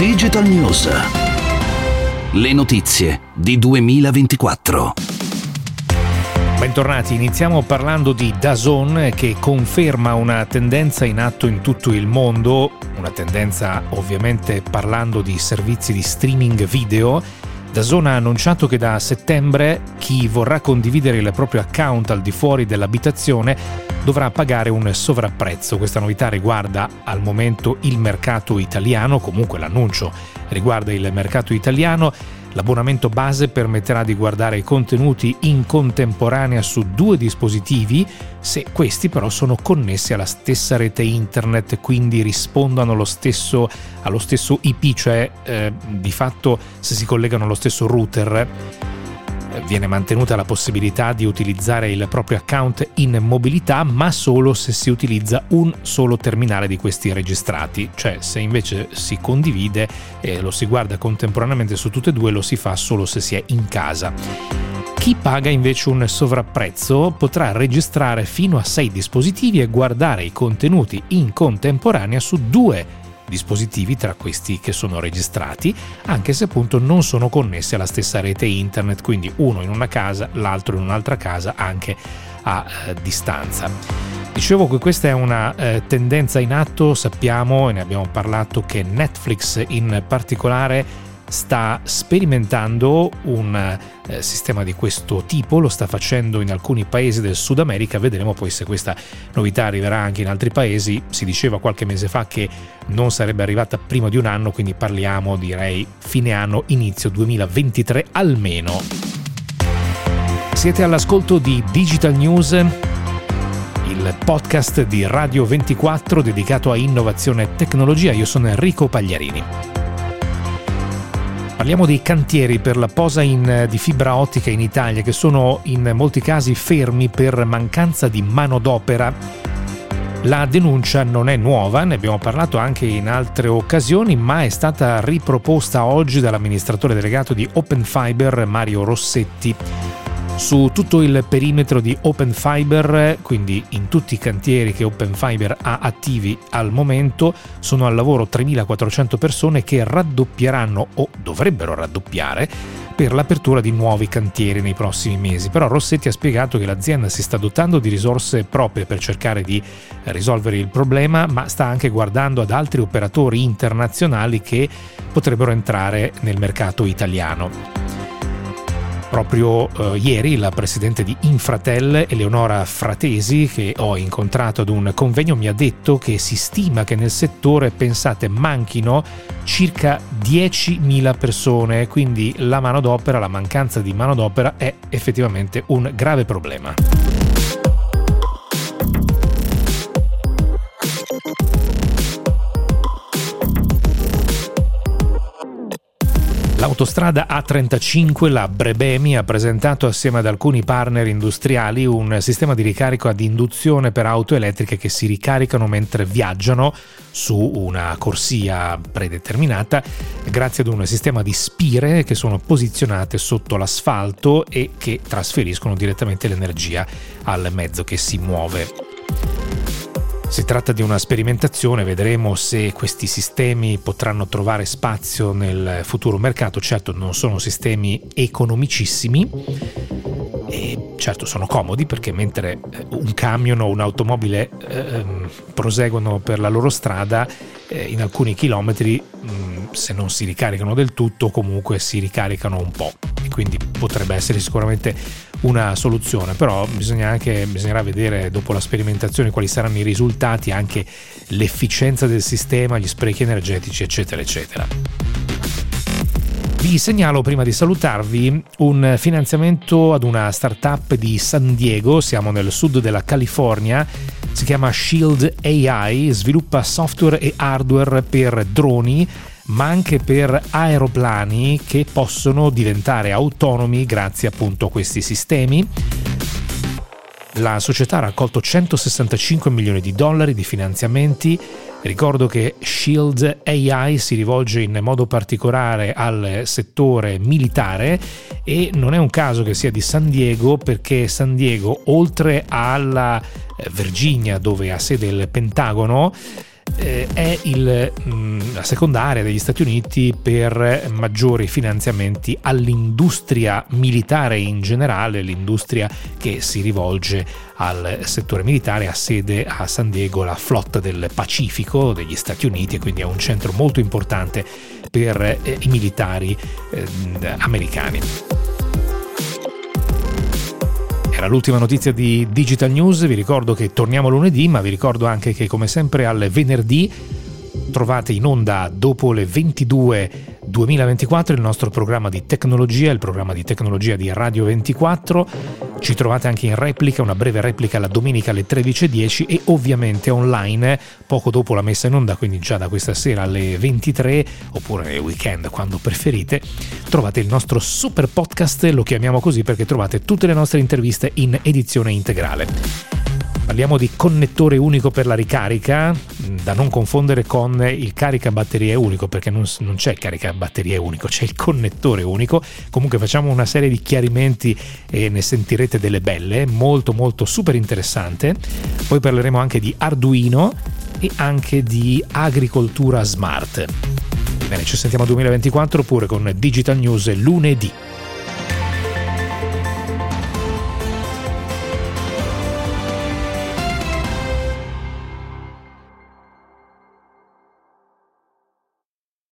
Digital News. Le notizie di 2024. Bentornati, iniziamo parlando di Dazon che conferma una tendenza in atto in tutto il mondo, una tendenza ovviamente parlando di servizi di streaming video Dazon ha annunciato che da settembre chi vorrà condividere il proprio account al di fuori dell'abitazione dovrà pagare un sovrapprezzo. Questa novità riguarda al momento il mercato italiano, comunque l'annuncio riguarda il mercato italiano L'abbonamento base permetterà di guardare i contenuti in contemporanea su due dispositivi se questi però sono connessi alla stessa rete internet, quindi rispondono allo stesso, allo stesso IP, cioè eh, di fatto se si collegano allo stesso router viene mantenuta la possibilità di utilizzare il proprio account in mobilità, ma solo se si utilizza un solo terminale di questi registrati, cioè se invece si condivide e lo si guarda contemporaneamente su tutte e due lo si fa solo se si è in casa. Chi paga invece un sovrapprezzo potrà registrare fino a 6 dispositivi e guardare i contenuti in contemporanea su due dispositivi tra questi che sono registrati, anche se appunto non sono connessi alla stessa rete internet, quindi uno in una casa, l'altro in un'altra casa anche a eh, distanza. Dicevo che questa è una eh, tendenza in atto, sappiamo e ne abbiamo parlato che Netflix in particolare sta sperimentando un eh, sistema di questo tipo, lo sta facendo in alcuni paesi del Sud America, vedremo poi se questa novità arriverà anche in altri paesi. Si diceva qualche mese fa che non sarebbe arrivata prima di un anno, quindi parliamo direi fine anno, inizio 2023 almeno. Siete all'ascolto di Digital News il podcast di Radio 24 dedicato a innovazione e tecnologia. Io sono Enrico Pagliarini. Parliamo dei cantieri per la posa in, di fibra ottica in Italia che sono in molti casi fermi per mancanza di manodopera. La denuncia non è nuova, ne abbiamo parlato anche in altre occasioni, ma è stata riproposta oggi dall'amministratore delegato di Open Fiber Mario Rossetti su tutto il perimetro di Open Fiber, quindi in tutti i cantieri che Open Fiber ha attivi al momento, sono al lavoro 3.400 persone che raddoppieranno o dovrebbero raddoppiare per l'apertura di nuovi cantieri nei prossimi mesi. Però Rossetti ha spiegato che l'azienda si sta dotando di risorse proprie per cercare di risolvere il problema, ma sta anche guardando ad altri operatori internazionali che potrebbero entrare nel mercato italiano. Proprio eh, ieri la presidente di Infratel, Eleonora Fratesi, che ho incontrato ad un convegno, mi ha detto che si stima che nel settore, pensate, manchino circa 10.000 persone, quindi la manodopera, la mancanza di manodopera è effettivamente un grave problema. L'autostrada A35, la Brebemi, ha presentato assieme ad alcuni partner industriali un sistema di ricarico ad induzione per auto elettriche che si ricaricano mentre viaggiano su una corsia predeterminata grazie ad un sistema di spire che sono posizionate sotto l'asfalto e che trasferiscono direttamente l'energia al mezzo che si muove. Si tratta di una sperimentazione, vedremo se questi sistemi potranno trovare spazio nel futuro mercato. Certo non sono sistemi economicissimi, e certo sono comodi perché mentre eh, un camion o un'automobile eh, proseguono per la loro strada, eh, in alcuni chilometri, mh, mm, se non si ricaricano del tutto, comunque si ricaricano un po' e quindi potrebbe essere sicuramente una soluzione, però bisogna anche, bisognerà vedere dopo la sperimentazione quali saranno i risultati, anche l'efficienza del sistema, gli sprechi energetici, eccetera, eccetera. Vi segnalo prima di salutarvi un finanziamento ad una startup di San Diego, siamo nel sud della California, si chiama Shield AI, sviluppa software e hardware per droni ma anche per aeroplani che possono diventare autonomi grazie appunto a questi sistemi. La società ha raccolto 165 milioni di dollari di finanziamenti. Ricordo che Shield AI si rivolge in modo particolare al settore militare e non è un caso che sia di San Diego perché San Diego, oltre alla Virginia dove ha sede il Pentagono, eh, è il, mh, mm, la seconda area degli Stati Uniti per maggiori finanziamenti all'industria militare in generale, l'industria che si rivolge al settore militare, ha sede a San Diego la flotta del Pacifico degli Stati Uniti e quindi è un centro molto importante per eh, i militari eh, americani. Era l'ultima notizia di Digital News, vi ricordo che torniamo lunedì, ma vi ricordo anche che come sempre al venerdì trovate in onda dopo le 22 2024 il nostro programma di tecnologia, il programma di tecnologia di Radio 24. Ci trovate anche in replica, una breve replica la domenica alle 13.10 e ovviamente online poco dopo la messa in onda, quindi già da questa sera alle 23 oppure weekend quando preferite, trovate il nostro super podcast, lo chiamiamo così perché trovate tutte le nostre interviste in edizione integrale. Parliamo di connettore unico per la ricarica, da non confondere con il caricabatterie unico, perché non, non c'è caricabatterie unico, c'è il connettore unico. Comunque facciamo una serie di chiarimenti e ne sentirete delle belle, molto molto super interessante. Poi parleremo anche di Arduino e anche di agricoltura smart. Bene, ci sentiamo 2024 oppure con Digital News lunedì.